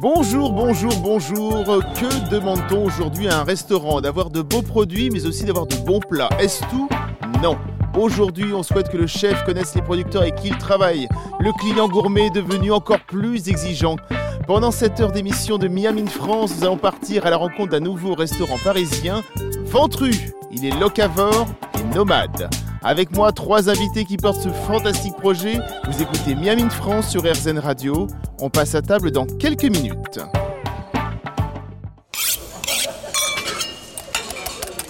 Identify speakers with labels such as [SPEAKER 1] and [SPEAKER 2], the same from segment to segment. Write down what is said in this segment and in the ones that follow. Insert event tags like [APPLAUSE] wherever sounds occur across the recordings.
[SPEAKER 1] Bonjour, bonjour, bonjour. Que demande-t-on aujourd'hui à un restaurant D'avoir de beaux produits, mais aussi d'avoir de bons plats? Est-ce tout? Non. Aujourd'hui, on souhaite que le chef connaisse les producteurs et qu'il travaille. Le client gourmet est devenu encore plus exigeant. Pendant cette heure d'émission de Miami France, nous allons partir à la rencontre d'un nouveau restaurant parisien, Ventru. Il est locavore et nomade. Avec moi, trois invités qui portent ce fantastique projet. Vous écoutez Miami France sur RZN Radio. On passe à table dans quelques minutes.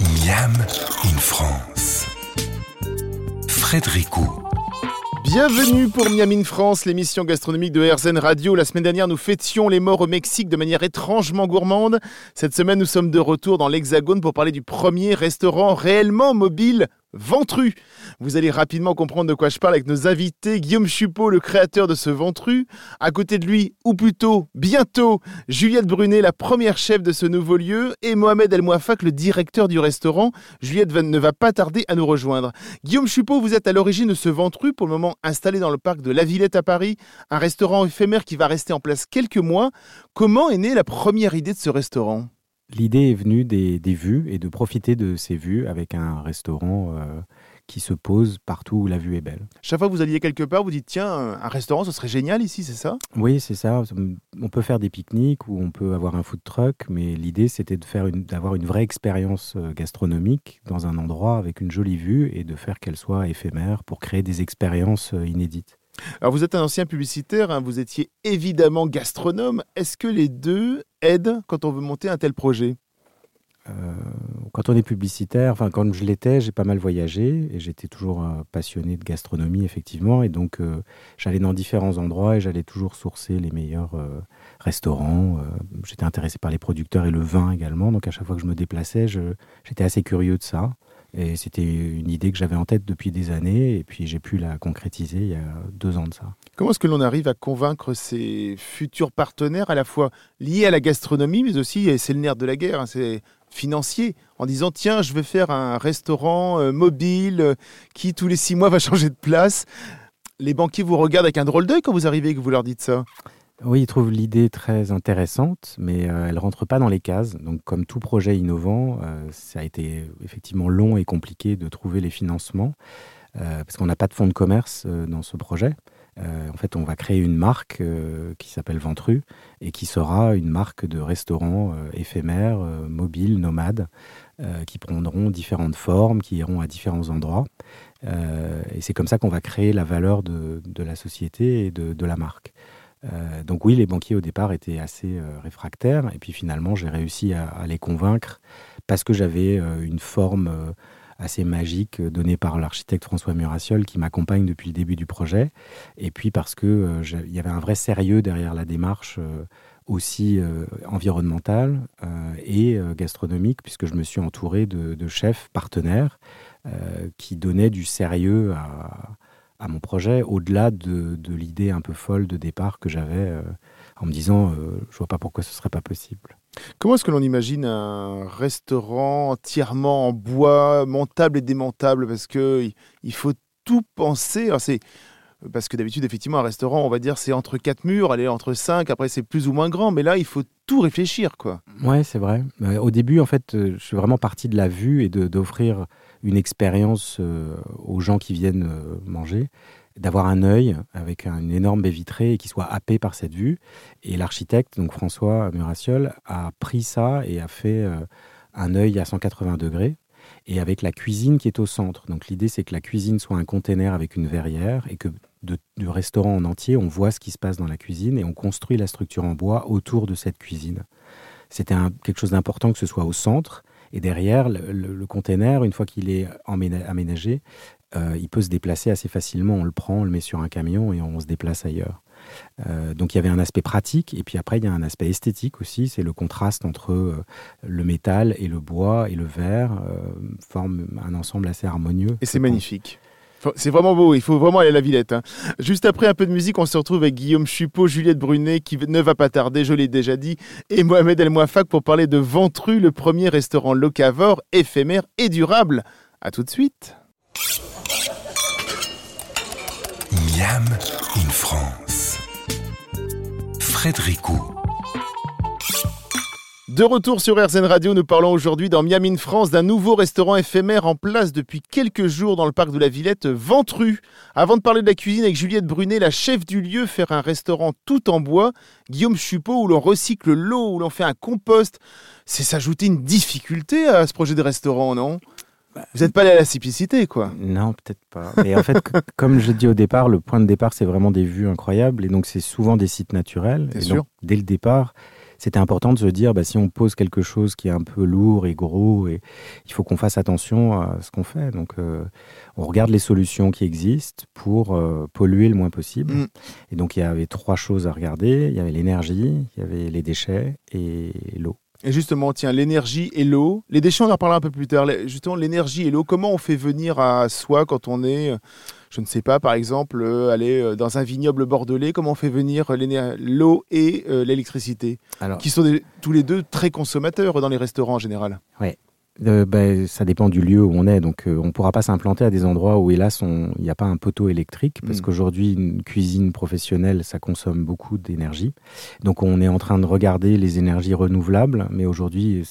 [SPEAKER 2] Miam in France. Frédérico.
[SPEAKER 1] Bienvenue pour Miami France, l'émission gastronomique de RZN Radio. La semaine dernière, nous fêtions les morts au Mexique de manière étrangement gourmande. Cette semaine, nous sommes de retour dans l'Hexagone pour parler du premier restaurant réellement mobile Ventru. Vous allez rapidement comprendre de quoi je parle avec nos invités. Guillaume Chupot, le créateur de ce Ventru. À côté de lui, ou plutôt bientôt, Juliette Brunet, la première chef de ce nouveau lieu, et Mohamed El Mouafak, le directeur du restaurant. Juliette ne va pas tarder à nous rejoindre. Guillaume Chupot, vous êtes à l'origine de ce Ventru, pour le moment installé dans le parc de la Villette à Paris, un restaurant éphémère qui va rester en place quelques mois. Comment est née la première idée de ce restaurant?
[SPEAKER 3] L'idée est venue des, vues et de profiter de ces vues avec un restaurant euh, qui se pose partout où la vue est belle.
[SPEAKER 1] Chaque fois que vous alliez quelque part, vous dites tiens, un restaurant, ce serait génial ici, c'est ça?
[SPEAKER 3] Oui, c'est ça. On peut faire des pique-niques ou on peut avoir un food truck, mais l'idée c'était de faire d'avoir une vraie expérience euh, gastronomique dans un endroit avec une jolie vue et de faire qu'elle soit éphémère pour créer des expériences euh, inédites.
[SPEAKER 1] Alors vous êtes un ancien publicitaire, hein, vous étiez évidemment gastronome. Est-ce que les deux aident quand on veut monter un tel projet?
[SPEAKER 3] Euh, quand on est publicitaire, enfin quand je l'étais, j'ai pas mal voyagé et j'étais toujours euh, passionné de gastronomie effectivement et donc euh, j'allais dans différents endroits et j'allais toujours sourcer les meilleurs restaurants. j'étais intéressé par les producteurs et le vin également, donc à chaque fois que je me déplaçais, j'étais assez curieux de ça. Et c'était une idée que j'avais en tête depuis des années, et puis j'ai pu la concrétiser il y a deux ans de ça.
[SPEAKER 1] Comment est-ce que l'on arrive à convaincre ses futurs partenaires, à la fois liés à la gastronomie, mais aussi, c'est le nerf de la guerre, hein, c'est financier, en disant tiens, je vais faire un restaurant euh, mobile euh, qui tous les six mois va changer de place. Les banquiers vous regardent avec un drôle d'œil quand vous arrivez et que vous leur dites ça.
[SPEAKER 3] Oui, ils trouvent l'idée très intéressante, mais euh, elle ne rentre pas dans les cases. Donc, comme tout projet innovant, euh, ça a été effectivement long et compliqué de trouver les financements, euh, parce qu'on n'a pas de fonds de commerce dans ce projet. en fait, on va créer une marque qui s'appelle Ventru et qui sera une marque de restaurants éphémères, mobiles, nomades, qui prendront différentes formes, qui iront à différents endroits. et c'est comme ça qu'on va créer la valeur de, la société et de la marque. Euh, donc oui, les banquiers au départ étaient assez euh, réfractaires, et puis finalement j'ai réussi à, les convaincre parce que j'avais euh, une forme assez magique donnée par l'architecte François Murassiol qui m'accompagne depuis le début du projet, et puis parce qu'il y avait un vrai sérieux derrière la démarche aussi environnementale et gastronomique, puisque je me suis entouré de chefs partenaires qui donnaient du sérieux à à mon projet, au-delà de, l'idée un peu folle de départ que j'avais euh, en me disant euh, je vois pas pourquoi ce serait pas possible.
[SPEAKER 1] Comment est-ce que l'on imagine un restaurant entièrement en bois, montable et démontable? Parce que il faut tout penser. C'est parce que d'habitude, effectivement, un restaurant, on va dire, c'est entre quatre murs, aller entre cinq, après c'est plus ou moins grand, mais là, il faut tout réfléchir, quoi.
[SPEAKER 3] Ouais, c'est vrai. Au début, en fait, euh, je suis vraiment parti de la vue et d'offrir une expérience euh, aux gens qui viennent euh, manger, d'avoir un œil avec une énorme baie vitrée et qui soit happé par cette vue. Et l'architecte, donc François Murassiol, a pris ça et a fait euh, un œil à 180 degrés et avec la cuisine qui est au centre. Donc l'idée, c'est que la cuisine soit un container avec une verrière et que du restaurant en entier, on voit ce qui se passe dans la cuisine et on construit la structure en bois autour de cette cuisine. C'était quelque chose d'important que ce soit au centre et derrière, le, container, une fois qu'il est aménagé, euh, il peut se déplacer assez facilement. On le prend, on le met sur un camion et on se déplace ailleurs. Euh, donc il y avait un aspect pratique et puis après il y a un aspect esthétique aussi, c'est le contraste entre euh, le métal et le bois et le verre forme un ensemble assez harmonieux.
[SPEAKER 1] Et c'est magnifique. C'est vraiment beau, il faut vraiment aller à la Villette. Hein. Juste après un peu de musique, on se retrouve avec Guillaume Chupot, Juliette Brunet, qui ne va pas tarder, je l'ai déjà dit, et Mohamed El Mouafak pour parler de Ventru, le premier restaurant locavore, éphémère et durable. A tout de suite.
[SPEAKER 2] Miam in France. Frédéricot.
[SPEAKER 1] De retour sur RZN Radio, nous parlons aujourd'hui dans Miami, France, d'un nouveau restaurant éphémère en place depuis quelques jours dans le parc de la Villette, Ventru. Avant de parler de la cuisine avec Juliette Brunet, la chef du lieu, faire un restaurant tout en bois, Guillaume Chupot, où l'on recycle l'eau, où l'on fait un compost, c'est s'ajouter une difficulté à ce projet de restaurant, non? Vous n'êtes pas allé à la simplicité, quoi.
[SPEAKER 3] Non, peut-être pas. Mais en fait, comme je dit au départ, le point de départ, c'est vraiment des vues incroyables. Et donc, c'est souvent des sites naturels. Et
[SPEAKER 1] sûr.
[SPEAKER 3] donc, dès le départ, c'était important de se dire, bah, si on pose quelque chose qui est un peu lourd et gros, et il faut qu'on fasse attention à ce qu'on fait. Donc, euh, on regarde les solutions qui existent pour euh, polluer le moins possible.
[SPEAKER 1] Mm.
[SPEAKER 3] Et donc, il y avait trois choses à regarder. Il y avait l'énergie, il y avait les déchets et l'eau.
[SPEAKER 1] Et justement, tiens, l'énergie et l'eau. Les déchets, on en reparlera un peu plus tard. Justement, l'énergie et l'eau, comment on fait venir à soi quand on est, euh, je ne sais pas, par exemple, euh, aller euh, dans un vignoble bordelais, comment on fait venir l'eau et euh, l'électricité, qui sont des- tous les deux très consommateurs dans les restaurants en général
[SPEAKER 3] Euh, ben, ça dépend du lieu où on est. Donc, euh, on ne pourra pas s'implanter à des endroits où, hélas, il n'y a pas un poteau électrique, parce
[SPEAKER 1] Mm.
[SPEAKER 3] qu'aujourd'hui, une cuisine professionnelle, ça consomme beaucoup d'énergie. Donc, on est en train de regarder les énergies renouvelables, mais aujourd'hui,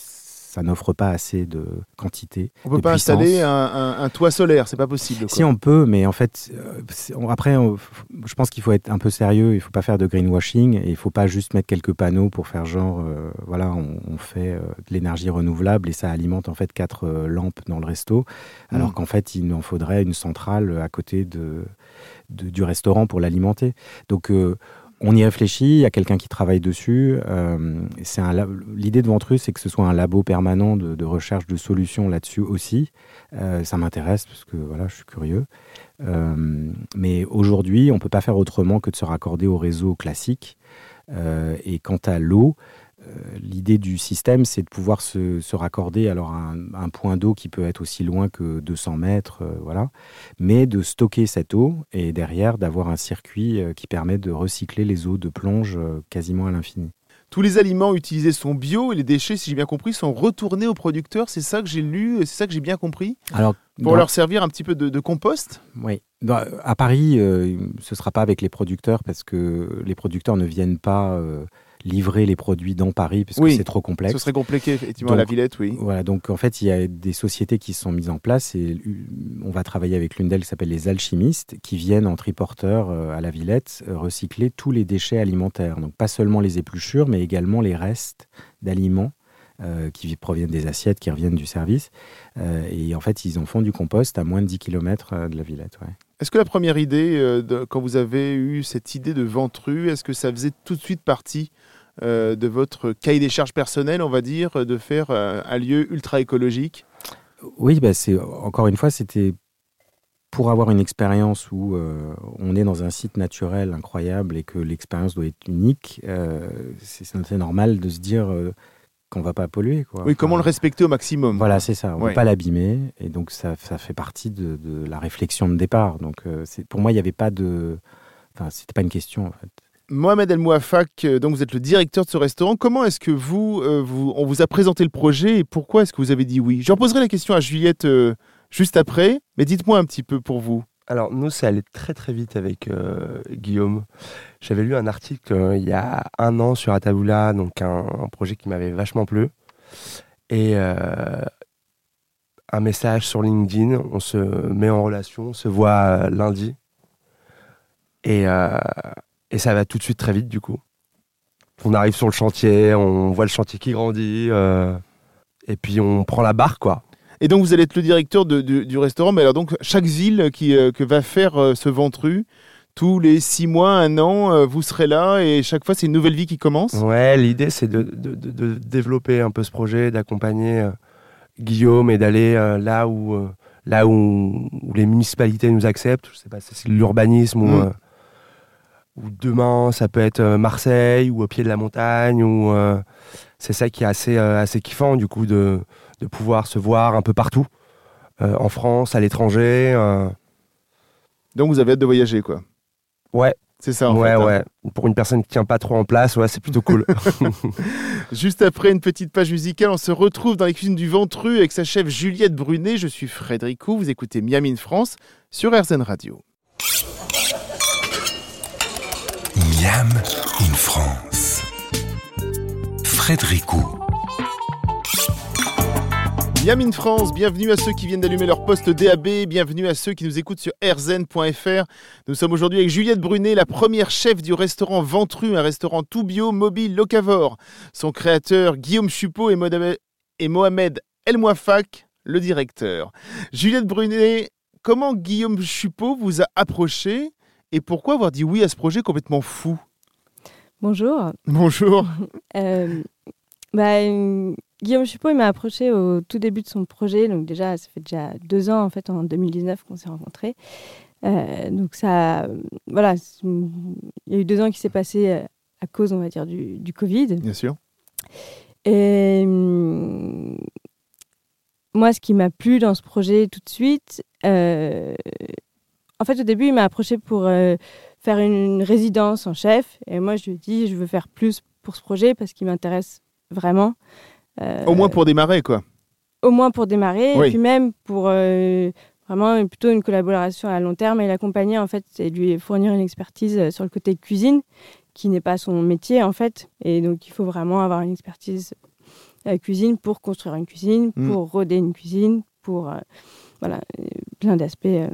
[SPEAKER 3] ça n'offre pas assez de quantité.
[SPEAKER 1] On peut
[SPEAKER 3] de
[SPEAKER 1] pas
[SPEAKER 3] puissance.
[SPEAKER 1] installer un, un- un toit solaire, c'est pas possible. quoi.
[SPEAKER 3] Si on peut, mais en fait, euh, on- après, on- je pense qu'il faut être un peu sérieux. Il faut pas faire de greenwashing et il faut pas juste mettre quelques panneaux pour faire genre, euh, voilà, on, on fait euh, de l'énergie renouvelable et ça alimente en fait quatre euh, lampes dans le resto, alors
[SPEAKER 1] Mm.
[SPEAKER 3] qu'en fait, il en faudrait une centrale à côté de, de- du restaurant pour l'alimenter. Donc on y réfléchit, il y a quelqu'un qui travaille dessus. euh, c'est L'idée de Ventru, c'est que ce soit un labo permanent de, recherche de solutions là-dessus aussi. Euh, ça m'intéresse parce que voilà, je suis curieux. Euh, mais aujourd'hui, on ne peut pas faire autrement que de se raccorder au réseau classique. Et quant à l'eau, l'idée du système, c'est de pouvoir se, se raccorder alors à un, un point d'eau qui peut être aussi loin que 200 mètres, euh, voilà, mais de stocker cette eau et derrière d'avoir un circuit euh, qui permet de recycler les eaux de plonge euh, quasiment à l'infini.
[SPEAKER 1] Tous les aliments utilisés sont bio et les déchets, si j'ai bien compris, sont retournés aux producteurs. C'est ça que j'ai lu, c'est ça que j'ai bien compris.
[SPEAKER 3] Alors,
[SPEAKER 1] Pour
[SPEAKER 3] dans-
[SPEAKER 1] leur servir un petit peu de, de compost?
[SPEAKER 3] Oui. Dans- à Paris, euh, ce ne sera pas avec les producteurs parce que les producteurs ne viennent pas euh, livrer les produits dans Paris parce
[SPEAKER 1] Oui.
[SPEAKER 3] que c'est trop complexe.
[SPEAKER 1] Ce serait compliqué, effectivement, à la Villette, oui.
[SPEAKER 3] Voilà, donc en fait, il y a des sociétés qui sont mises en place et on va travailler avec l'une d'elles qui s'appelle les alchimistes qui viennent en triporteur euh, à la Villette euh, recycler tous les déchets alimentaires. Donc pas seulement les épluchures, mais également les restes d'aliments euh, qui proviennent des assiettes, qui reviennent du service. Euh, et en fait, ils en font du compost à moins de 10 km de la Villette. ouais.
[SPEAKER 1] Est-ce que la première idée, euh, quand vous avez eu cette idée de Ventru, est-ce que ça faisait tout de suite partie euh, de votre cahier des charges personnel, on va dire, de faire euh, un lieu ultra écologique?
[SPEAKER 3] Oui, bah c'est encore une fois, c'était pour avoir une expérience où on est dans un site naturel incroyable et que l'expérience doit être unique. euh, c'est normal de se dire qu'on va pas polluer. Quoi.
[SPEAKER 1] Oui, comment le respecter au maximum
[SPEAKER 3] Voilà, c'est ça. On ne
[SPEAKER 1] Ouais.
[SPEAKER 3] peut pas l'abîmer et donc ça, ça fait partie de, de la réflexion de départ. Donc euh, pour moi, il n'y avait pas de, enfin, c'était pas une question en fait.
[SPEAKER 1] Mohamed El Mouafak, euh, donc vous êtes le directeur de ce restaurant. Comment est-ce que vous, euh, vous, on vous a présenté le projet et pourquoi est-ce que vous avez dit oui? Je reposerai la question à Juliette euh, juste après, mais dites-moi un petit peu pour vous.
[SPEAKER 4] Alors, nous, ça allait très très vite avec euh, Guillaume. J'avais lu un article euh, il y a un an sur Atabula, donc un, projet qui m'avait vachement plu. Et euh, un message sur LinkedIn, on se met en relation, on se voit lundi. Et, et ça va tout de suite très vite, du coup. On arrive sur le chantier, on voit le chantier qui grandit. et puis on prend la barre, quoi.
[SPEAKER 1] Et donc vous allez être le directeur de- du- du restaurant, mais alors donc chaque ville qui, euh, que va faire euh, ce Ventru, tous les six mois, un an, euh, vous serez là et chaque fois c'est une nouvelle vie qui commence.
[SPEAKER 4] Ouais, l'idée c'est de, de- développer un peu ce projet, d'accompagner euh, Guillaume et d'aller euh, là où euh, là où, où les municipalités nous acceptent. Je sais pas, si c'est l'urbanisme ou,
[SPEAKER 1] Mm.
[SPEAKER 4] Ou demain ça peut être euh, Marseille ou au pied de la montagne ou euh, c'est ça qui est assez euh, assez kiffant du coup de de pouvoir se voir un peu partout euh, en France, à l'étranger.
[SPEAKER 1] Donc vous avez hâte de voyager quoi.
[SPEAKER 4] Ouais,
[SPEAKER 1] C'est ça en
[SPEAKER 4] ouais,
[SPEAKER 1] fait. hein.
[SPEAKER 4] ouais. Pour une personne qui tient pas trop en place, ouais, c'est plutôt cool. [LAUGHS]
[SPEAKER 1] Juste après une petite page musicale, on se retrouve dans les cuisines du Ventru avec sa chef Juliette Brunet. Je suis Frédéric Roux, vous écoutez Miami in France sur RZN Radio.
[SPEAKER 2] Miam in France. Frédéric.
[SPEAKER 1] Miam in France, bienvenue à ceux qui viennent d'allumer leur poste DAB, bienvenue à ceux qui nous écoutent sur rzn.fr. Nous sommes aujourd'hui avec Juliette Brunet, la première chef du restaurant Ventru, un restaurant tout bio, mobile, locavore. Son créateur Guillaume Chupot et Mohamed- et Mohamed El Mouafak, le directeur. Juliette Brunet, comment Guillaume Chupot vous a approché et pourquoi avoir dit oui à ce projet complètement fou?
[SPEAKER 5] Bonjour.
[SPEAKER 1] Bonjour. [LAUGHS]
[SPEAKER 5] Euh, bah, Guillaume Chupot, il m'a approché au tout début de son projet. Donc déjà, ça fait déjà deux ans, en fait, en 2019 qu'on s'est rencontrés. Euh, donc ça, voilà, il y a eu deux ans qui s'est passé euh, à cause, on va dire, du, du Covid.
[SPEAKER 1] Bien sûr.
[SPEAKER 5] Et hum, moi, ce qui m'a plu dans ce projet tout de suite, euh, en fait, au début, il m'a approché pour euh, faire une, résidence en chef. Et moi, je lui ai dit, je veux faire plus pour ce projet parce qu'il m'intéresse vraiment. Euh,
[SPEAKER 1] Au moins pour démarrer, quoi.
[SPEAKER 5] au moins pour démarrer,
[SPEAKER 1] Oui.
[SPEAKER 5] et puis même pour euh, vraiment plutôt une collaboration à long terme et l'accompagner en fait et lui fournir une expertise euh, sur le côté cuisine qui n'est pas son métier en fait et donc il faut vraiment avoir une expertise euh, cuisine pour construire une cuisine,
[SPEAKER 1] Mm.
[SPEAKER 5] pour roder une cuisine, pour euh, voilà euh, plein d'aspects euh,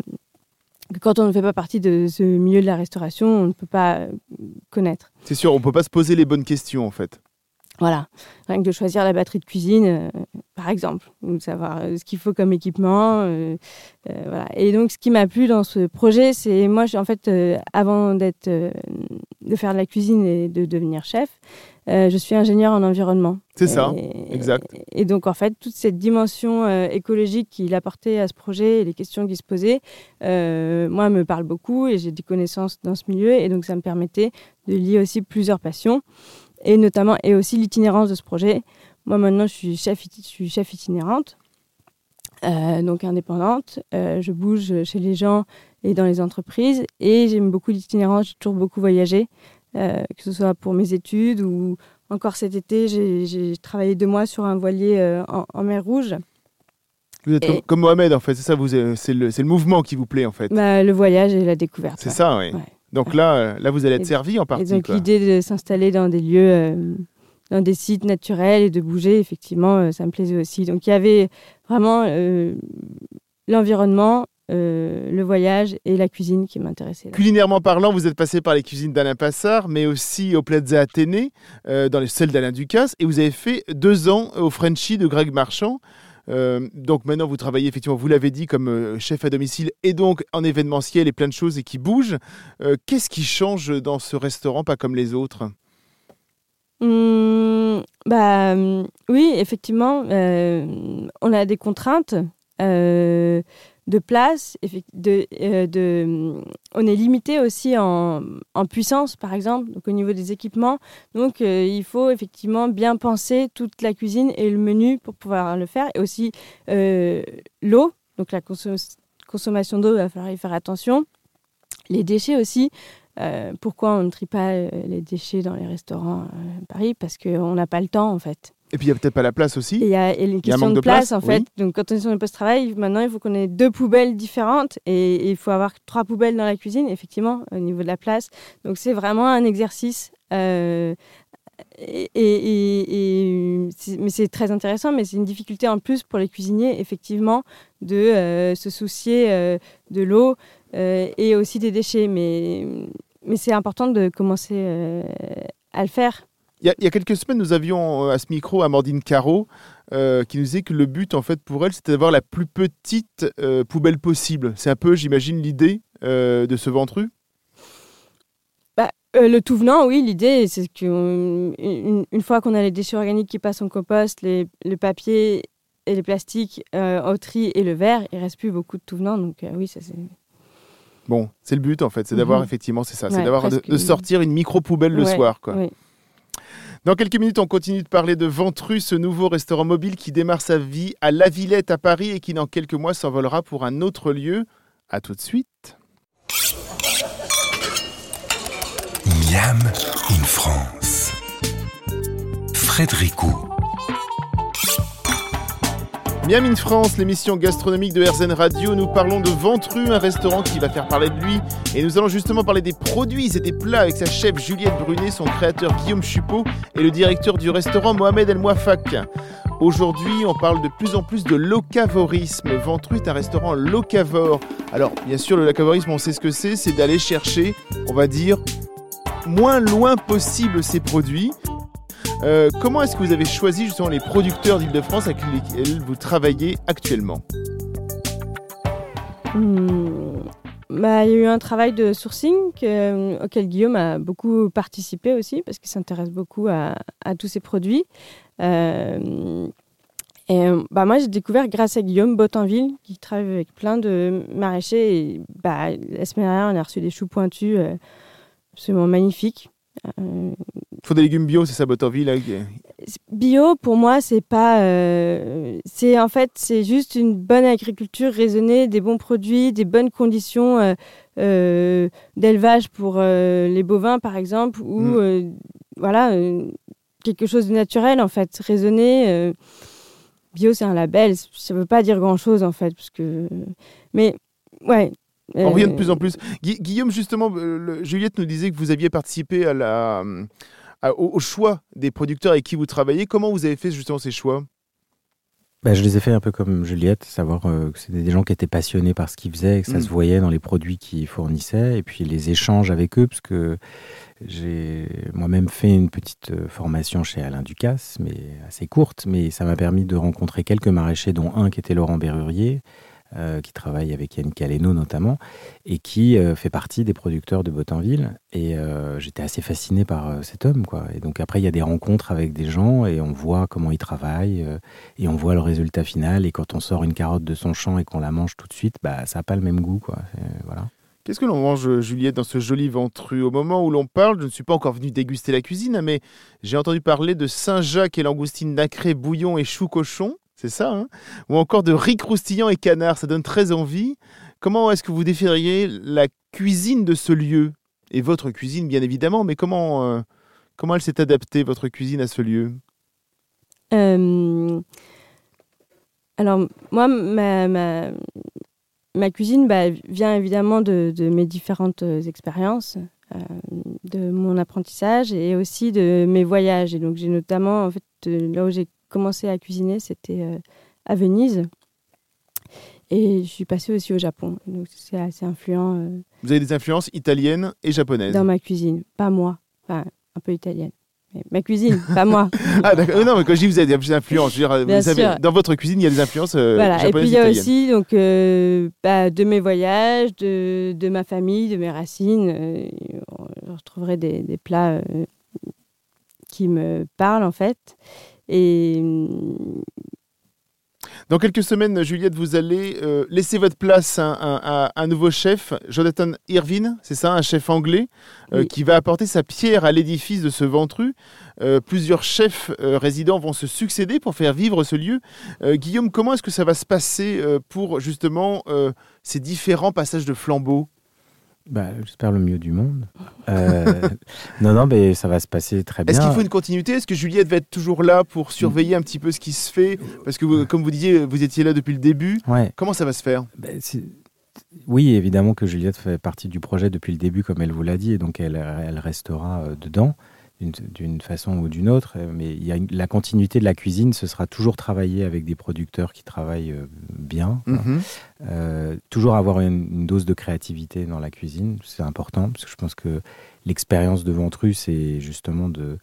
[SPEAKER 5] quand on ne fait pas partie de ce milieu de la restauration on ne peut pas euh, connaître.
[SPEAKER 1] C'est sûr, on peut pas se poser les bonnes questions, en fait.
[SPEAKER 5] Voilà, rien que de choisir la batterie de cuisine, euh, par exemple, ou de savoir euh, ce qu'il faut comme équipement. euh, voilà. Et donc, ce qui m'a plu dans ce projet, c'est moi, en fait, avant d'être, de faire de la cuisine et de devenir chef, euh, je suis ingénieur en environnement.
[SPEAKER 1] C'est ça, exact.
[SPEAKER 5] Et donc, en fait, toute cette dimension euh, écologique qu'il apportait à ce projet et les questions qui se posaient, euh, moi, me parle beaucoup et j'ai des connaissances dans ce milieu. Et donc, ça me permettait de lier aussi plusieurs passions et notamment, et aussi l'itinérance de ce projet. Moi, maintenant, je suis chef, je suis chef itinérante. euh, donc indépendante, Euh, je bouge chez les gens et dans les entreprises et j'aime beaucoup l'itinérance, j'ai toujours beaucoup voyagé, euh, que ce soit pour mes études ou encore cet été, j'ai- travaillé deux mois sur un voilier euh, en, en mer Rouge.
[SPEAKER 1] Vous êtes
[SPEAKER 5] Et-
[SPEAKER 1] comme, comme Mohamed, en fait, c'est ça, euh, c'est le, le mouvement qui vous plaît, en fait.
[SPEAKER 5] Bah, le voyage et la découverte.
[SPEAKER 1] c'est
[SPEAKER 5] ouais.
[SPEAKER 1] ça, oui.
[SPEAKER 5] Ouais.
[SPEAKER 1] Donc là, là, vous allez être
[SPEAKER 5] Et-
[SPEAKER 1] servi en
[SPEAKER 5] Et
[SPEAKER 1] partie.
[SPEAKER 5] donc l'idée de s'installer dans des lieux, euh, dans des sites naturels et de bouger, effectivement, ça me plaisait aussi. Donc il y avait vraiment l'environnement, euh, le voyage et la cuisine qui m'intéressaient.
[SPEAKER 1] Culinairement parlant, vous êtes passé par les cuisines d'Alain Passard, mais aussi au Plaza Athénée, euh, dans les celles d'Alain Ducasse, et vous avez fait deux ans au Frenchy de Greg Marchand. Euh, donc maintenant, vous travaillez effectivement, vous l'avez dit, comme chef à domicile et donc en événementiel et plein de choses et qui bougent. Qu'est-ce qui change dans ce restaurant, pas comme les autres?
[SPEAKER 5] Hum, bah, hum, oui, effectivement, on a des contraintes euh, de place. euh, hum, on est limité aussi en, puissance, par exemple, donc au niveau des équipements. Donc, euh, il faut effectivement bien penser toute la cuisine et le menu pour pouvoir le faire. Et aussi euh, l'eau, donc la consom- consommation d'eau, il va falloir y faire attention. Les déchets aussi. Euh, pourquoi on ne trie pas euh, les déchets dans les restaurants euh, à Paris? Parce qu'on n'a pas le temps, en fait.
[SPEAKER 1] Et puis il n'y a peut-être pas la place aussi.
[SPEAKER 5] il y a une
[SPEAKER 1] un
[SPEAKER 5] question de,
[SPEAKER 1] de
[SPEAKER 5] place,
[SPEAKER 1] place,
[SPEAKER 5] en fait.
[SPEAKER 1] oui.
[SPEAKER 5] Donc, quand on est sur le poste-travail, maintenant, il faut qu'on ait deux poubelles différentes et, il faut avoir trois poubelles dans la cuisine, effectivement, au niveau de la place. Donc, c'est vraiment un exercice. euh, et, mais c'est très intéressant, mais c'est une difficulté en plus pour les cuisiniers, effectivement, de euh, se soucier euh, de l'eau et aussi des déchets. Mais, mais c'est important de commencer à le faire.
[SPEAKER 1] Il y, a, il y a quelques semaines, nous avions euh, à ce micro Amandine Caro euh, qui nous disait que le but, en fait, pour elle, c'était d'avoir la plus petite euh, poubelle possible. C'est un peu, j'imagine, l'idée euh, de ce ventru.
[SPEAKER 5] Euh, le tout venant, oui, l'idée, c'est qu'une une, fois qu'on a les déchets organiques qui passent en compost, les, le papier et les plastiques au tri et le verre, il reste plus beaucoup de tout venant. Donc oui, ça c'est.
[SPEAKER 1] Bon, c'est le but, en fait, c'est d'avoir,
[SPEAKER 5] Mhm.
[SPEAKER 1] effectivement, c'est ça, c'est d'avoir de, sortir une micro-poubelle le
[SPEAKER 5] Ouais,
[SPEAKER 1] soir, quoi.
[SPEAKER 5] oui.
[SPEAKER 1] Dans quelques minutes, on continue de parler de Ventru, ce nouveau restaurant mobile qui démarre sa vie à La Villette à Paris et qui dans quelques mois s'envolera pour un autre lieu. À tout de suite.
[SPEAKER 2] Miam in France. Frédéricou.
[SPEAKER 1] Miam in France, l'émission gastronomique de RZN Radio. Nous parlons de Ventru, un restaurant qui va faire parler de lui. Et nous allons justement parler des produits et des plats avec sa chef Juliette Brunet, son créateur Guillaume Chupot et le directeur du restaurant Mohamed El Mouafak. Aujourd'hui, on parle de plus en plus de locavorisme. Ventru est un restaurant locavore. Alors, bien sûr, le locavorisme, on sait ce que c'est, c'est d'aller chercher, on va dire, moins loin possible ses produits. Euh, comment est-ce que vous avez choisi justement les producteurs d'Île-de-France avec lesquels vous travaillez actuellement
[SPEAKER 5] Hmm, bah, il y a eu un travail de sourcing que- auquel Guillaume a beaucoup participé aussi, parce qu'il s'intéresse beaucoup à, tous ces produits. Euh, et euh, bah, moi, j'ai découvert grâce à Guillaume Bottenville, qui travaille avec plein de maraîchers. Et, bah, la semaine dernière, on a reçu des choux pointus euh, absolument magnifiques. Euh,
[SPEAKER 1] Il faut des légumes bio, c'est ça, qui est-
[SPEAKER 5] Bio, pour moi, c'est pas. euh, c'est en fait, c'est juste une bonne agriculture raisonnée, des bons produits, des bonnes conditions euh, euh, d'élevage pour euh, les bovins, par exemple, ou
[SPEAKER 1] Mm.
[SPEAKER 5] euh, voilà euh, quelque chose de naturel, en fait, raisonné. euh. bio, c'est un label, ça veut pas dire grand chose, en fait, parce que. Mais ouais.
[SPEAKER 1] On revient de
[SPEAKER 5] euh,
[SPEAKER 1] plus en plus. Gui- Guillaume, justement, euh, le- Juliette nous disait que vous aviez participé à la, à- au, au choix des producteurs avec qui vous travaillez. Comment vous avez fait justement ces choix?
[SPEAKER 3] Bah, je les ai fait un peu comme Juliette, savoir euh, que c'était des gens qui étaient passionnés par ce qu'ils faisaient, que ça
[SPEAKER 1] Mm.
[SPEAKER 3] se voyait dans les produits qu'ils fournissaient, et puis les échanges avec eux, parce que j'ai moi-même fait une petite formation chez Alain Ducasse, mais assez courte, mais ça m'a permis de rencontrer quelques maraîchers, dont un qui était Laurent Berrurier, euh, qui travaille avec Yannick Aleno notamment, et qui euh, fait partie des producteurs de Bottenville. Et euh, j'étais assez fasciné par cet homme. Quoi. Et donc après, il y a des rencontres avec des gens, et on voit comment ils travaillent, et on voit le résultat final. Et quand on sort une carotte de son champ et qu'on la mange tout de suite, bah, ça n'a pas le même goût. Quoi. Voilà.
[SPEAKER 1] Qu'est-ce que l'on mange, Juliette, dans ce joli ventru? Au moment où l'on parle, je ne suis pas encore venu déguster la cuisine, mais j'ai entendu parler de Saint-Jacques et langoustine nacrée, bouillon et chou cochon. C'est ça, hein Ou encore de riz croustillant et canard. Ça donne très envie. Comment est-ce que vous définieriez la cuisine de ce lieu? Et votre cuisine, bien évidemment, mais comment, euh, comment elle s'est adaptée, votre cuisine, à ce lieu?
[SPEAKER 5] Alors, moi, ma, ma, cuisine bah, vient évidemment de, mes différentes euh, expériences, euh, de mon apprentissage et aussi de mes voyages. Et donc, j'ai notamment, en fait, là où j'ai commencé à cuisiner, c'était euh, à Venise. Et je suis passée aussi au Japon. Donc, c'est assez influent euh,
[SPEAKER 1] Vous avez des influences italiennes et japonaises.
[SPEAKER 5] dans ma cuisine. Pas moi, enfin, un peu italienne. Mais ma cuisine, pas moi. [LAUGHS]
[SPEAKER 1] Ah d'accord. Non, mais quand je dis vous avez des influences, je veux dire, vous dans votre cuisine, il y a des influences euh,
[SPEAKER 5] Voilà. Et puis
[SPEAKER 1] japonaises
[SPEAKER 5] il y a aussi donc euh, bah, de mes voyages, de, de ma famille, de mes racines. je retrouverai des, des plats qui me parlent en fait. Et hum,
[SPEAKER 1] Dans quelques semaines, Juliette, vous allez euh, laisser votre place à, à- à un nouveau chef, Jonathan Irvine, c'est ça, un chef anglais, euh,
[SPEAKER 5] Oui.
[SPEAKER 1] qui va apporter sa pierre à l'édifice de ce ventru. Euh, plusieurs chefs résidents vont se succéder pour faire vivre ce lieu. Guillaume, comment est-ce que ça va se passer pour justement ces différents passages de flambeau
[SPEAKER 3] Bah, J'espère le mieux du monde. Euh, non, non, mais ça va se passer très bien.
[SPEAKER 1] Est-ce qu'il faut une continuité? Est-ce que Juliette va être toujours là pour surveiller un petit peu ce qui se fait? Parce que, vous- comme vous disiez, vous étiez là depuis le début.
[SPEAKER 3] Ouais.
[SPEAKER 1] Comment ça va se faire?
[SPEAKER 3] C'est- oui, évidemment que Juliette fait partie du projet depuis le début, comme elle vous l'a dit, et donc elle, elle restera euh, dedans d'une- façon ou d'une autre. euh, Mais il y a une- la continuité de la cuisine, ce sera toujours travailler avec des producteurs qui travaillent euh, bien. quoi.
[SPEAKER 1] Mhm.
[SPEAKER 3] Euh, toujours avoir une, une dose de créativité dans la cuisine, c'est important, parce que je pense que l'expérience de Ventru, c'est justement de,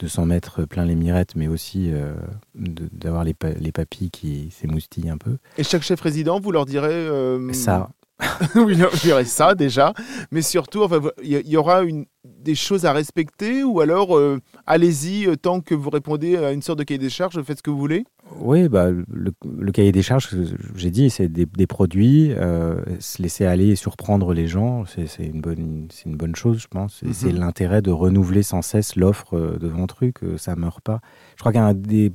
[SPEAKER 3] de s'en mettre plein les mirettes, mais aussi euh, d'avoir les, pa- les papilles qui s'émoustillent un peu.
[SPEAKER 1] Et chaque chef résident, vous leur direz euh,
[SPEAKER 3] Ça, [LAUGHS]
[SPEAKER 1] oui, je dirais ça déjà, mais surtout, il y, il y aura des choses à respecter ou alors euh, allez-y euh, tant que vous répondez à une sorte de cahier des charges, faites ce que vous voulez?
[SPEAKER 3] Oui, bah, le, le cahier des charges, j'ai dit, c'est des, des produits, euh, se laisser aller et surprendre les gens, c'est c'est une, bonne, c'est une bonne chose, je pense. Et
[SPEAKER 1] Mhm.
[SPEAKER 3] c'est l'intérêt de renouveler sans cesse l'offre euh, de Ventru, que ça ne meurt pas. Je crois qu'un des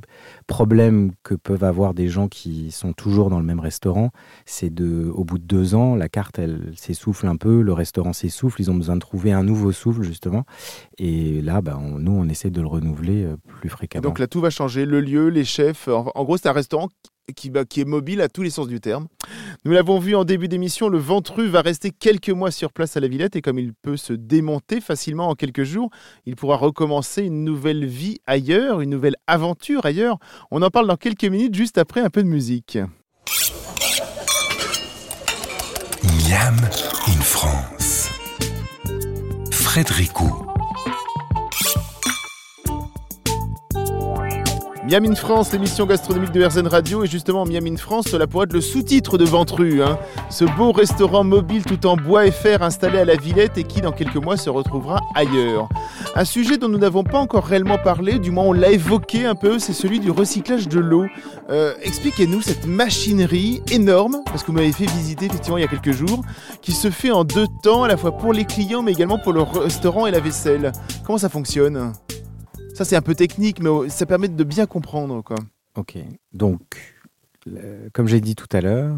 [SPEAKER 3] problèmes que peuvent avoir des gens qui sont toujours dans le même restaurant, c'est de, au bout de deux ans, la carte, elle s'essouffle un peu, le restaurant s'essouffle, ils ont besoin de trouver un nouveau souffle, justement. Et là, bah, on- nous, on essaie de le renouveler euh, plus
[SPEAKER 1] Et
[SPEAKER 3] fréquemment.
[SPEAKER 1] donc là, tout va changer, le lieu, les chefs. En, en gros, c'est un restaurant qui, bah, qui est mobile à tous les sens du terme. Nous l'avons vu en début d'émission, le Ventru va rester quelques mois sur place à la Villette et comme il peut se démonter facilement en quelques jours, il pourra recommencer une nouvelle vie ailleurs, une nouvelle aventure ailleurs. On en parle dans quelques minutes juste après un peu de musique.
[SPEAKER 2] Miam in France. Frédérico.
[SPEAKER 1] Miam in France, l'émission gastronomique de RZN Radio. Et justement, Miam in France, cela pourrait être le sous-titre de Ventru. hein. Ce beau restaurant mobile tout en bois et fer installé à la Villette et qui, dans quelques mois, se retrouvera ailleurs. Un sujet dont nous n'avons pas encore réellement parlé, du moins on l'a évoqué un peu, c'est celui du recyclage de l'eau. Euh, Expliquez-nous cette machinerie énorme, parce que vous m'avez fait visiter effectivement il y a quelques jours, qui se fait en deux temps, à la fois pour les clients, mais également pour le restaurant et la vaisselle. Comment ça fonctionne? Ça, c'est un peu technique, mais euh, ça permet de bien comprendre. Quoi.
[SPEAKER 3] Ok. Donc, le- comme j'ai dit tout à l'heure,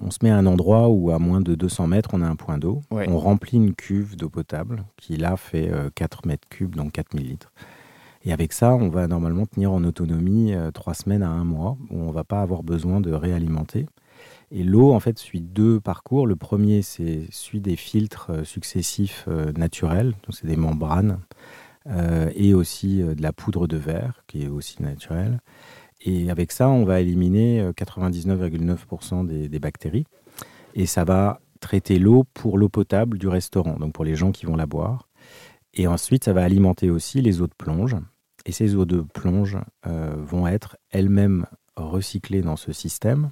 [SPEAKER 3] on se met à un endroit où, à moins de 200 mètres, on a un point d'eau.
[SPEAKER 1] Ouais.
[SPEAKER 3] On remplit une cuve d'eau potable qui, là, fait euh, 4 mètres cubes, donc 4000 litres. Et avec ça, on va normalement tenir en autonomie 3 semaines à un mois, où on ne va pas avoir besoin de réalimenter. Et l'eau, en fait, suit deux parcours. Le premier, c'est suit des filtres euh, successifs euh, naturels, donc c'est des membranes, euh, et aussi euh, de la poudre de verre, qui est aussi naturelle. Et avec ça, on va éliminer euh, 99,9% des, des bactéries. Et ça va traiter l'eau pour l'eau potable du restaurant, donc pour les gens qui vont la boire. Et ensuite, ça va alimenter aussi les eaux de plonge. Et ces eaux de plonge euh, vont être elles-mêmes recyclées dans ce système.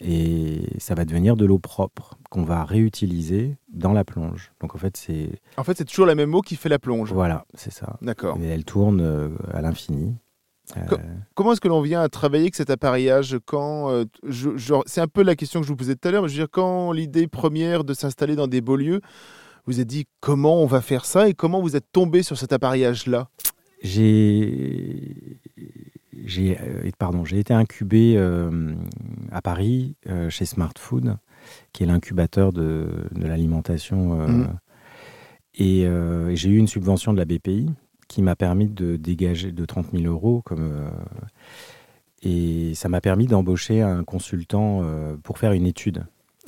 [SPEAKER 3] Et ça va devenir de l'eau propre qu'on va réutiliser dans la plonge. Donc en fait, c'est
[SPEAKER 1] En fait, c'est toujours la même eau qui fait la plonge.
[SPEAKER 3] voilà, c'est ça.
[SPEAKER 1] D'accord.
[SPEAKER 3] Et elle tourne euh, à l'infini. Euh,
[SPEAKER 1] Co- Comment est-ce que l'on vient à travailler avec cet appareillage quand euh, je- genre, C'est un peu la question que je vous posais tout à l'heure, mais je veux dire, quand l'idée première de s'installer dans des beaux lieux, vous êtes dit comment on va faire ça et comment vous êtes tombé sur cet appareillage-là?
[SPEAKER 3] J'ai j'ai euh, pardon, j'ai été incubé euh, à Paris euh, chez Smart Food, qui est l'incubateur de, de l'alimentation. euh,
[SPEAKER 1] Mhm.
[SPEAKER 3] Et j'ai eu une subvention de la BPI qui m'a permis de dégager de 30 000 euros. Comme, et ça m'a permis d'embaucher un consultant pour faire une étude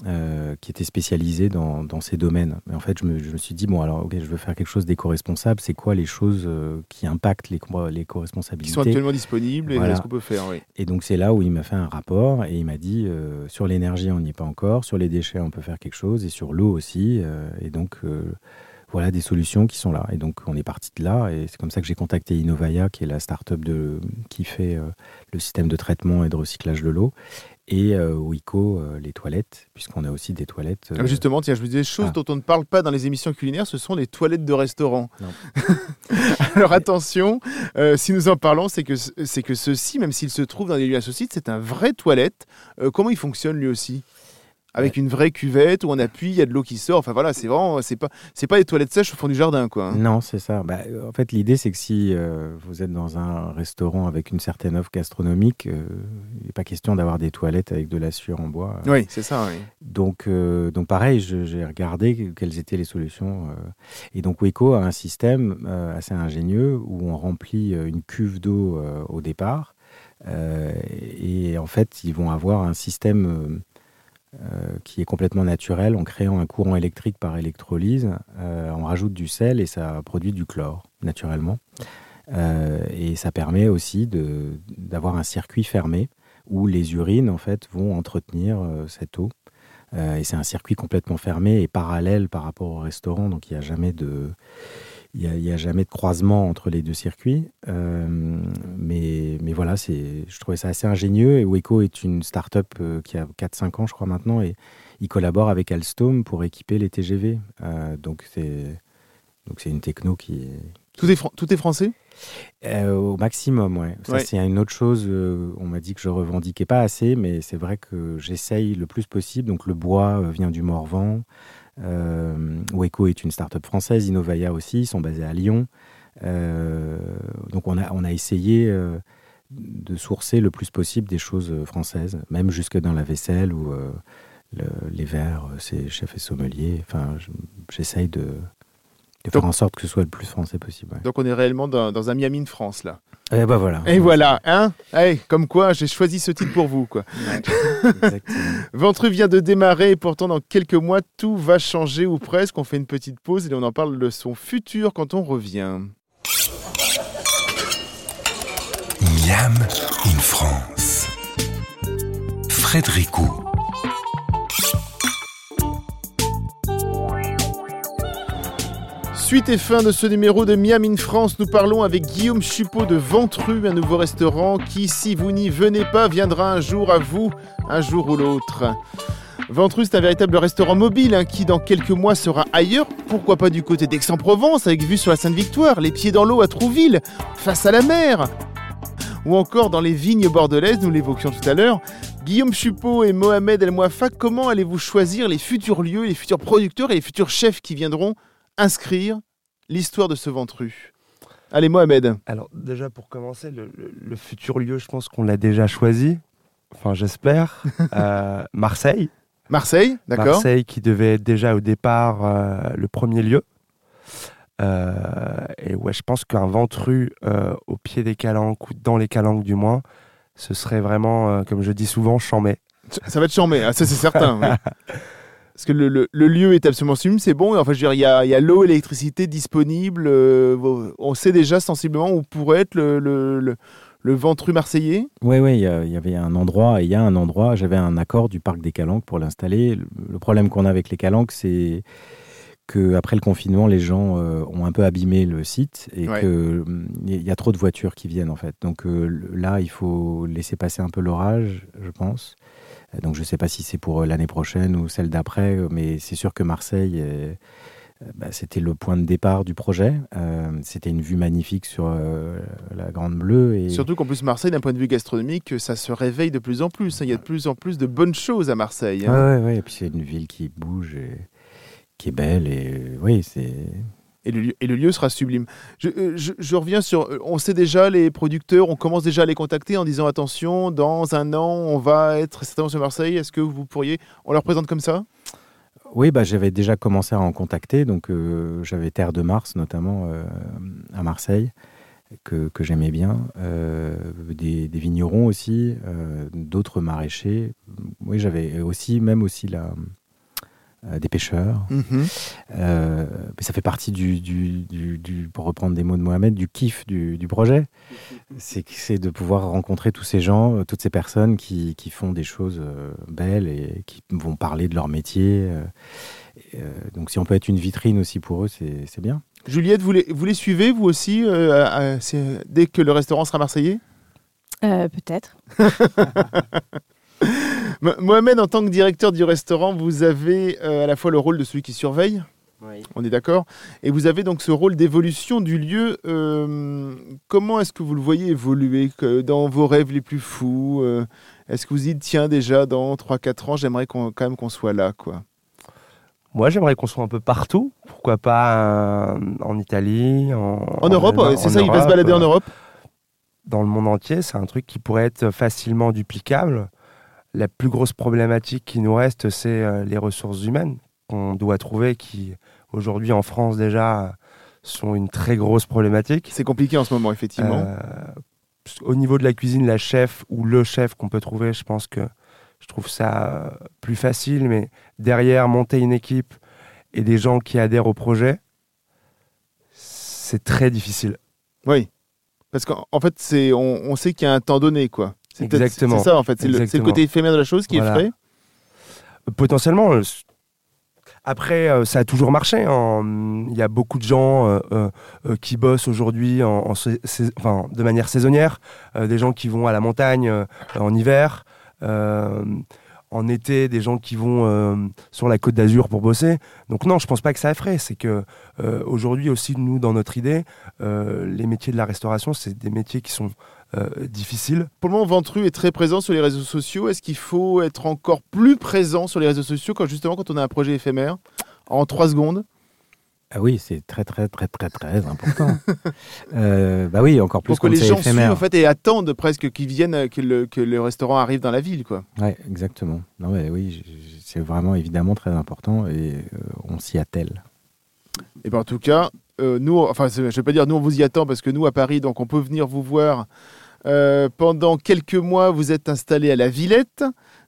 [SPEAKER 3] euh, qui était spécialisée dans, dans ces domaines. Mais en fait, je me, je me suis dit, bon, alors, ok, je veux faire quelque chose d'éco-responsable. C'est quoi les choses euh, qui impactent les,
[SPEAKER 1] Qui
[SPEAKER 3] l'éco-responsabilité
[SPEAKER 1] sont actuellement disponibles et
[SPEAKER 3] Voilà.
[SPEAKER 1] ce qu'on peut faire, oui.
[SPEAKER 3] et donc c'est là où il m'a fait un rapport et il m'a dit euh, sur l'énergie on n'y est pas encore, sur les déchets on peut faire quelque chose et sur l'eau aussi. et donc voilà des solutions qui sont là. Et donc on est parti de là et c'est comme ça que j'ai contacté Innovaya qui est la start-up de, qui fait euh, le système de traitement et de recyclage de l'eau et euh, Wico euh, les toilettes puisqu'on a aussi des toilettes. euh,
[SPEAKER 1] Ah, Justement, tiens, je vous disais, choses
[SPEAKER 3] ah.
[SPEAKER 1] dont on ne parle pas dans les émissions culinaires, ce sont les toilettes de restaurant. [LAUGHS] Alors attention, euh, si nous en parlons, c'est que, c'est que ceci, même s'il se trouve dans des lieux associés, c'est un vrai toilette. Euh, comment il fonctionne lui aussi? Avec une vraie cuvette où on appuie, il y a de l'eau qui sort. Enfin voilà, c'est vraiment, c'est pas, c'est pas des toilettes sèches au fond du jardin, quoi. hein.
[SPEAKER 3] Non, c'est ça. Bah, euh, en fait, l'idée, c'est que si euh, vous êtes dans un restaurant avec une certaine offre gastronomique, euh, il n'est pas question d'avoir des toilettes avec de la sueur en bois.
[SPEAKER 1] Oui, c'est ça. Oui.
[SPEAKER 3] Donc, euh, donc pareil, j'ai regardé quelles étaient les solutions. euh. et donc, Weco a un système euh, assez ingénieux où on remplit euh, une cuve d'eau euh, au départ. Euh, et en fait, ils vont avoir un système euh, euh, qui est complètement naturel en créant un courant électrique par électrolyse. Euh, on rajoute du sel et ça produit du chlore naturellement. Euh, et ça permet aussi d'avoir un circuit fermé où les urines en fait vont entretenir euh, cette eau. Euh, et c'est un circuit complètement fermé et parallèle par rapport au restaurant, donc il n'y a jamais de il y a, jamais de croisement entre les deux circuits. Euh, mais, mais voilà, c'est, je trouvais ça assez ingénieux. Et Weco est une start-up euh, qui a 4-5 ans, je crois, maintenant. Et il collabore avec Alstom pour équiper les TGV. Euh, donc, c'est, donc c'est une techno qui
[SPEAKER 1] Tout est, tout est français?
[SPEAKER 3] Euh, au maximum, ouais. Ça,
[SPEAKER 1] Ouais.
[SPEAKER 3] c'est une autre chose. euh, on m'a dit que je revendiquais pas assez, mais c'est vrai que j'essaye le plus possible. Donc, le bois euh, vient du Morvan. Euh, Weco est une start-up française. Innovaya aussi. Ils sont basés à Lyon. Euh, donc, on a, on a essayé euh, de sourcer le plus possible des choses françaises, même jusque dans la vaisselle ou euh, le- les verres, c'est chef et sommelier. Enfin, je- j'essaye de, de faire en sorte que ce soit le plus français possible. ouais.
[SPEAKER 1] Donc on est réellement dans, dans un Miami de France là.
[SPEAKER 3] Et bah voilà.
[SPEAKER 1] Et voilà, hein? Hey, Comme quoi, j'ai choisi ce titre pour vous, quoi. [LAUGHS] Ventru vient de démarrer et pourtant dans quelques mois tout va changer ou presque. On fait une petite pause et on en parle de son futur quand on revient.
[SPEAKER 2] Miam in France. Frédéricou.
[SPEAKER 1] Suite et fin de ce numéro de Miam in France, nous parlons avec Guillaume Chupot de Ventru, un nouveau restaurant qui, si vous n'y venez pas, viendra un jour à vous, un jour ou l'autre. Ventru, c'est un véritable restaurant mobile hein, qui, dans quelques mois, sera ailleurs. Pourquoi pas du côté d'Aix-en-Provence, avec vue sur la Sainte-Victoire, les pieds dans l'eau à Trouville, face à la mer Ou encore dans les vignes bordelaises, nous l'évoquions tout à l'heure. Guillaume Chupot et Mohamed El Mouafa, comment allez-vous choisir les futurs lieux, les futurs producteurs et les futurs chefs qui viendront inscrire l'histoire de ce Ventru Allez, Mohamed.
[SPEAKER 4] Alors déjà pour commencer, le, le- le futur lieu, je pense qu'on l'a déjà choisi. Enfin, j'espère. [LAUGHS] Euh, Marseille.
[SPEAKER 1] Marseille, d'accord
[SPEAKER 4] Marseille qui devait être déjà au départ euh, le premier lieu. Euh, et ouais, je pense qu'un Ventru au pied des calanques ou dans les calanques du moins, ce serait vraiment, comme je dis souvent, chambé.
[SPEAKER 1] Ça va être charmé, ah, ça c'est certain. oui. [LAUGHS] Parce que le, le- le lieu est absolument sublime, c'est bon. Et enfin, je veux dire, il y a, il y a l'eau et l'électricité disponibles. euh, on sait déjà sensiblement où pourrait être le, le, Ventru marseillais.
[SPEAKER 3] Oui, oui, il y avait un endroit, et il y a un endroit, j'avais un accord du parc des Calanques pour l'installer. Le, problème qu'on a avec les Calanques, c'est que après le confinement, les gens euh, ont un peu abîmé le site et
[SPEAKER 1] Ouais.
[SPEAKER 3] que hum, il y a trop de voitures qui viennent en fait. Donc euh, là, il faut laisser passer un peu l'orage, je pense. Donc je ne sais pas si c'est pour euh, l'année prochaine ou celle d'après, euh, mais c'est sûr que Marseille, euh, bah, c'était le point de départ du projet. Euh, c'était une vue magnifique sur euh, la Grande Bleue. Et...
[SPEAKER 1] Surtout qu'en plus, Marseille, d'un point de vue gastronomique, ça se réveille de plus en plus. Il y a de plus en plus de bonnes choses à Marseille. hein.
[SPEAKER 3] Ouais, ouais, ouais. Et puis c'est une ville qui bouge et qui est belle. Et oui, c'est.
[SPEAKER 1] Et le, lieu, sera sublime. Je, euh, reviens sur. euh, On sait déjà, les producteurs, on commence déjà à les contacter en disant attention, dans un an, on va être certainement sur Marseille. Est-ce que vous pourriez. On leur présente comme ça?
[SPEAKER 3] Oui, bah, j'avais déjà commencé à en contacter. Donc euh, j'avais Terre de Mars, notamment à Marseille, que, j'aimais bien. Des, des vignerons aussi, d'autres maraîchers. Oui, j'avais aussi, même aussi la. Euh, des pêcheurs. Euh, mais ça fait partie du, du- du- du- pour reprendre des mots de Mohamed, du kiff du, du projet. C'est de pouvoir rencontrer tous ces gens, euh, toutes ces personnes qui, qui font des choses euh, belles et qui vont parler de leur métier. et, donc si on peut être une vitrine aussi pour eux, c'est c'est bien.
[SPEAKER 1] Juliette, vous les, vous les suivez, vous aussi, euh, à- à- c'est- dès que le restaurant sera marseillais?
[SPEAKER 5] Euh, Peut-être. [LAUGHS] [LAUGHS]
[SPEAKER 1] Mo- Mohamed, en tant que directeur du restaurant, vous avez euh, à la fois le rôle de celui qui surveille, on est d'accord, et vous avez donc ce rôle d'évolution du lieu. Euh, comment est-ce que vous le voyez évoluer que dans vos rêves les plus fous euh, Est-ce que vous y dites, tiens, déjà dans 3-4 ans, j'aimerais qu'on- quand même qu'on soit là quoi
[SPEAKER 4] Moi, j'aimerais qu'on soit un peu partout. Pourquoi pas euh, en Italie, en,
[SPEAKER 1] En Europe, c'est
[SPEAKER 4] en
[SPEAKER 1] ça, il va se
[SPEAKER 4] Europe,
[SPEAKER 1] balader en Europe
[SPEAKER 4] Dans le monde entier, c'est un truc qui pourrait être facilement duplicable. La plus grosse problématique qui nous reste, c'est euh, les ressources humaines qu'on doit trouver, qui aujourd'hui en France déjà sont une très grosse problématique.
[SPEAKER 1] C'est compliqué en ce moment, effectivement.
[SPEAKER 4] Euh, au niveau de la cuisine, la chef ou le chef qu'on peut trouver, je pense que je trouve ça euh, plus facile. Mais derrière, monter une équipe et des gens qui adhèrent au projet, c'est très difficile.
[SPEAKER 1] Oui. Parce qu'en en fait, c'est, on, on sait qu'il y a un temps donné, quoi. C'est peut-être-
[SPEAKER 4] Exactement.
[SPEAKER 1] C'est ça, en fait. C'est le, côté éphémère de la chose qui
[SPEAKER 4] Voilà.
[SPEAKER 1] est frais.
[SPEAKER 4] Potentiellement. euh, Après, euh, ça a toujours marché. hein. Il y a beaucoup de gens euh, euh, euh, qui bossent aujourd'hui en, enfin, de manière saisonnière. Euh, des gens qui vont à la montagne euh, en hiver. Euh, en été, des gens qui vont euh, sur la côte d'Azur pour bosser. Donc non, je pense pas que ça effraie. C'est que euh, aujourd'hui aussi, nous, dans notre idée, euh, les métiers de la restauration, c'est des métiers qui sont euh, difficiles.
[SPEAKER 1] Pour le moment, Ventru est très présent sur les réseaux sociaux. Est-ce qu'il faut être encore plus présent sur les réseaux sociaux quand justement quand on a un projet éphémère en trois secondes?
[SPEAKER 3] Ah oui, c'est très très très très très important. [LAUGHS] Euh, bah oui, encore plus
[SPEAKER 1] pour que
[SPEAKER 3] quand
[SPEAKER 1] les gens suivent en fait et attendent presque qu'ils viennent, euh, que le, que le restaurant arrive dans la ville, quoi.
[SPEAKER 3] Ouais, exactement. Non, mais oui, c'est vraiment évidemment très important et euh, on s'y attelle.
[SPEAKER 1] Et ben en tout cas, euh, nous, enfin, je ne vais pas dire nous, on vous y attend parce que nous, à Paris, donc on peut venir vous voir. Euh, pendant quelques mois, vous êtes installé à la Villette.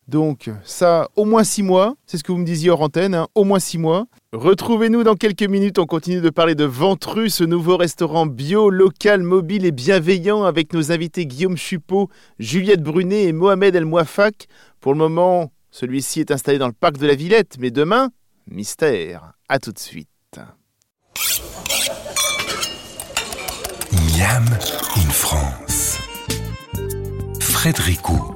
[SPEAKER 1] Donc ça, au moins six mois, c'est ce que vous me disiez hors antenne, hein, au moins six mois. Retrouvez-nous dans quelques minutes, on continue de parler de Ventru, ce nouveau restaurant bio, local, mobile et bienveillant avec nos invités Guillaume Chupot, Juliette Brunet et Mohamed El Mouafak. Pour le moment, celui-ci est installé dans le parc de la Villette, mais demain, mystère. À tout de suite.
[SPEAKER 2] Miam in France. Frédéricot.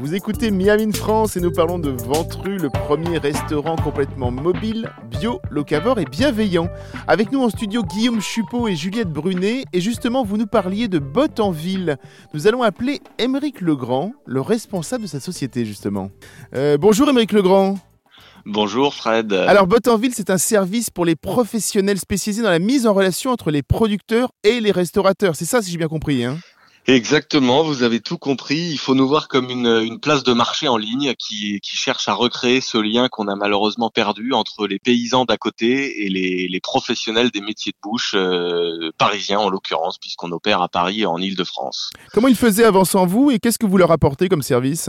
[SPEAKER 1] Vous écoutez Miami in France et nous parlons de Ventru, le premier restaurant complètement mobile, bio, locavore et bienveillant. Avec nous en studio Guillaume Chupot et Juliette Brunet. Et justement, vous nous parliez de Botte en ville. Nous allons appeler Émeric Legrand, le responsable de sa société justement. Euh, bonjour Émeric Legrand.
[SPEAKER 6] Bonjour Fred.
[SPEAKER 1] Alors Bottenville, c'est un service pour les professionnels spécialisés dans la mise en relation entre les producteurs et les restaurateurs. C'est ça si j'ai bien compris. Hein?
[SPEAKER 6] Exactement, vous avez tout compris. Il faut nous voir comme une, une place de marché en ligne qui, qui, cherche à recréer ce lien qu'on a malheureusement perdu entre les paysans d'à côté et les, les, professionnels des métiers de bouche, euh, parisiens en l'occurrence, puisqu'on opère à Paris et en Ile-de-France.
[SPEAKER 1] Comment ils faisaient avant sans vous et qu'est-ce que vous leur apportez comme service?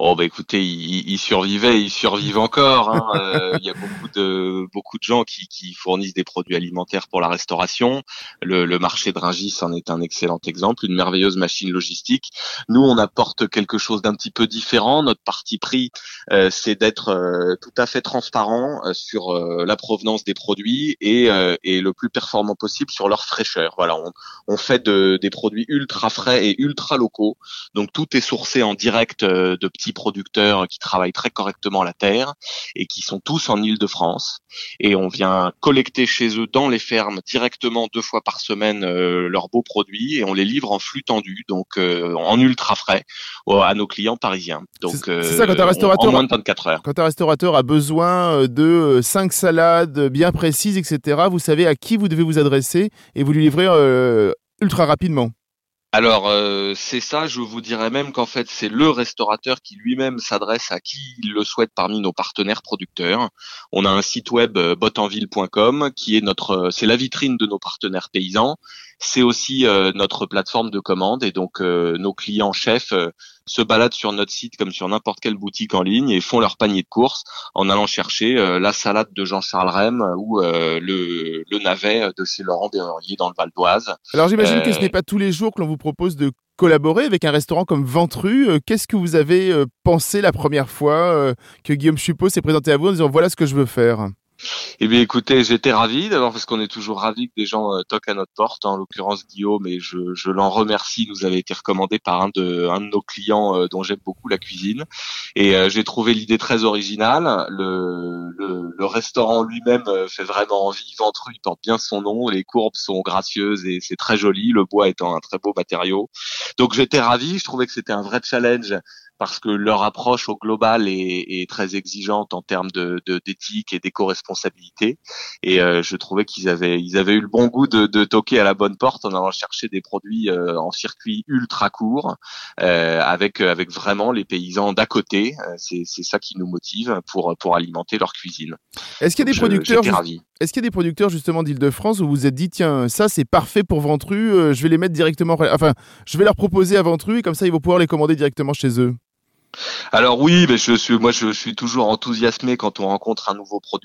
[SPEAKER 6] Oh bah écoutez, ils il survivaient, ils survivent encore. Hein. Euh, [LAUGHS] il y a beaucoup de beaucoup de gens qui, qui, fournissent des produits alimentaires pour la restauration. Le, le, marché de Ringis en est un excellent exemple, une merveilleuse machine logistique. Nous, on apporte quelque chose d'un petit peu différent. Notre parti pris, euh, c'est d'être euh, tout à fait transparent euh, sur euh, la provenance des produits et, et, le plus performant possible sur leur fraîcheur. Voilà, on, on fait de, des produits ultra frais et ultra locaux. Donc tout est sourcé en direct de petits producteurs qui travaillent très correctement la terre et qui sont tous en Île-de-France. Et on vient collecter chez eux dans les fermes directement deux fois par semaine euh, leurs beaux produits et on les livre en flux tendu, donc euh, en ultra frais, à nos clients parisiens. Donc
[SPEAKER 1] c'est ça quand un restaurateur
[SPEAKER 6] en moins de 24 heures.
[SPEAKER 1] Quand un restaurateur a besoin euh, de cinq salades bien précises, etc., vous savez à qui vous devez vous adresser et vous lui livrez ultra rapidement.
[SPEAKER 6] Alors euh, c'est ça, je vous dirais même qu'en fait c'est le restaurateur qui lui-même s'adresse à qui il le souhaite parmi nos partenaires producteurs. On a un site web euh, botenville.com qui est notre, euh, c'est la vitrine de nos partenaires paysans. C'est aussi notre plateforme de commande et donc nos clients chefs se baladent sur notre site comme sur n'importe quelle boutique en ligne et font leur panier de courses en allant chercher la salade de Jean-Charles Rem ou le, le, navet de chez Laurent Berrurier dans le Val d'Oise.
[SPEAKER 1] Alors j'imagine que ce n'est pas tous les jours que l'on vous propose de collaborer avec un restaurant comme Ventru. Euh, qu'est-ce que vous avez euh, pensé la première fois euh, que Guillaume Chupot s'est présenté à vous en disant voilà ce que je veux faire?
[SPEAKER 6] Eh bien, écoutez, j'étais ravi d'abord parce qu'on est toujours ravi que des gens euh, toquent à notre porte. En l'occurrence, Guillaume, et je, je l'en remercie, nous avait été recommandé par un de, un de nos clients euh, dont j'aime beaucoup la cuisine. Et euh, j'ai trouvé l'idée très originale. Le, le, le restaurant lui-même fait vraiment envie. Ventru, il porte bien son nom. Les courbes sont gracieuses et c'est très joli. Le bois étant un très beau matériau. Donc j'étais ravi. Je trouvais que c'était un vrai challenge parce que leur approche au global est, est très exigeante en termes de d'éthique et d'éco-responsabilité. Et euh, je trouvais qu'ils avaient ils avaient eu le bon goût de, de, toquer à la bonne porte en allant chercher des produits euh, en circuit ultra court, euh, avec avec vraiment les paysans d'à côté. Euh, c'est c'est ça qui nous motive pour pour alimenter leur cuisine.
[SPEAKER 1] Est-ce qu'il y a des producteurs Est-ce qu'il y a des producteurs justement d'Île-de-France où vous vous êtes dit tiens ça c'est parfait pour Ventru, je vais les mettre directement, enfin je vais leur proposer à Ventru et comme ça ils vont pouvoir les commander directement chez eux?
[SPEAKER 6] Alors oui, mais je suis, moi je suis toujours enthousiasmé quand on rencontre un nouveau producteur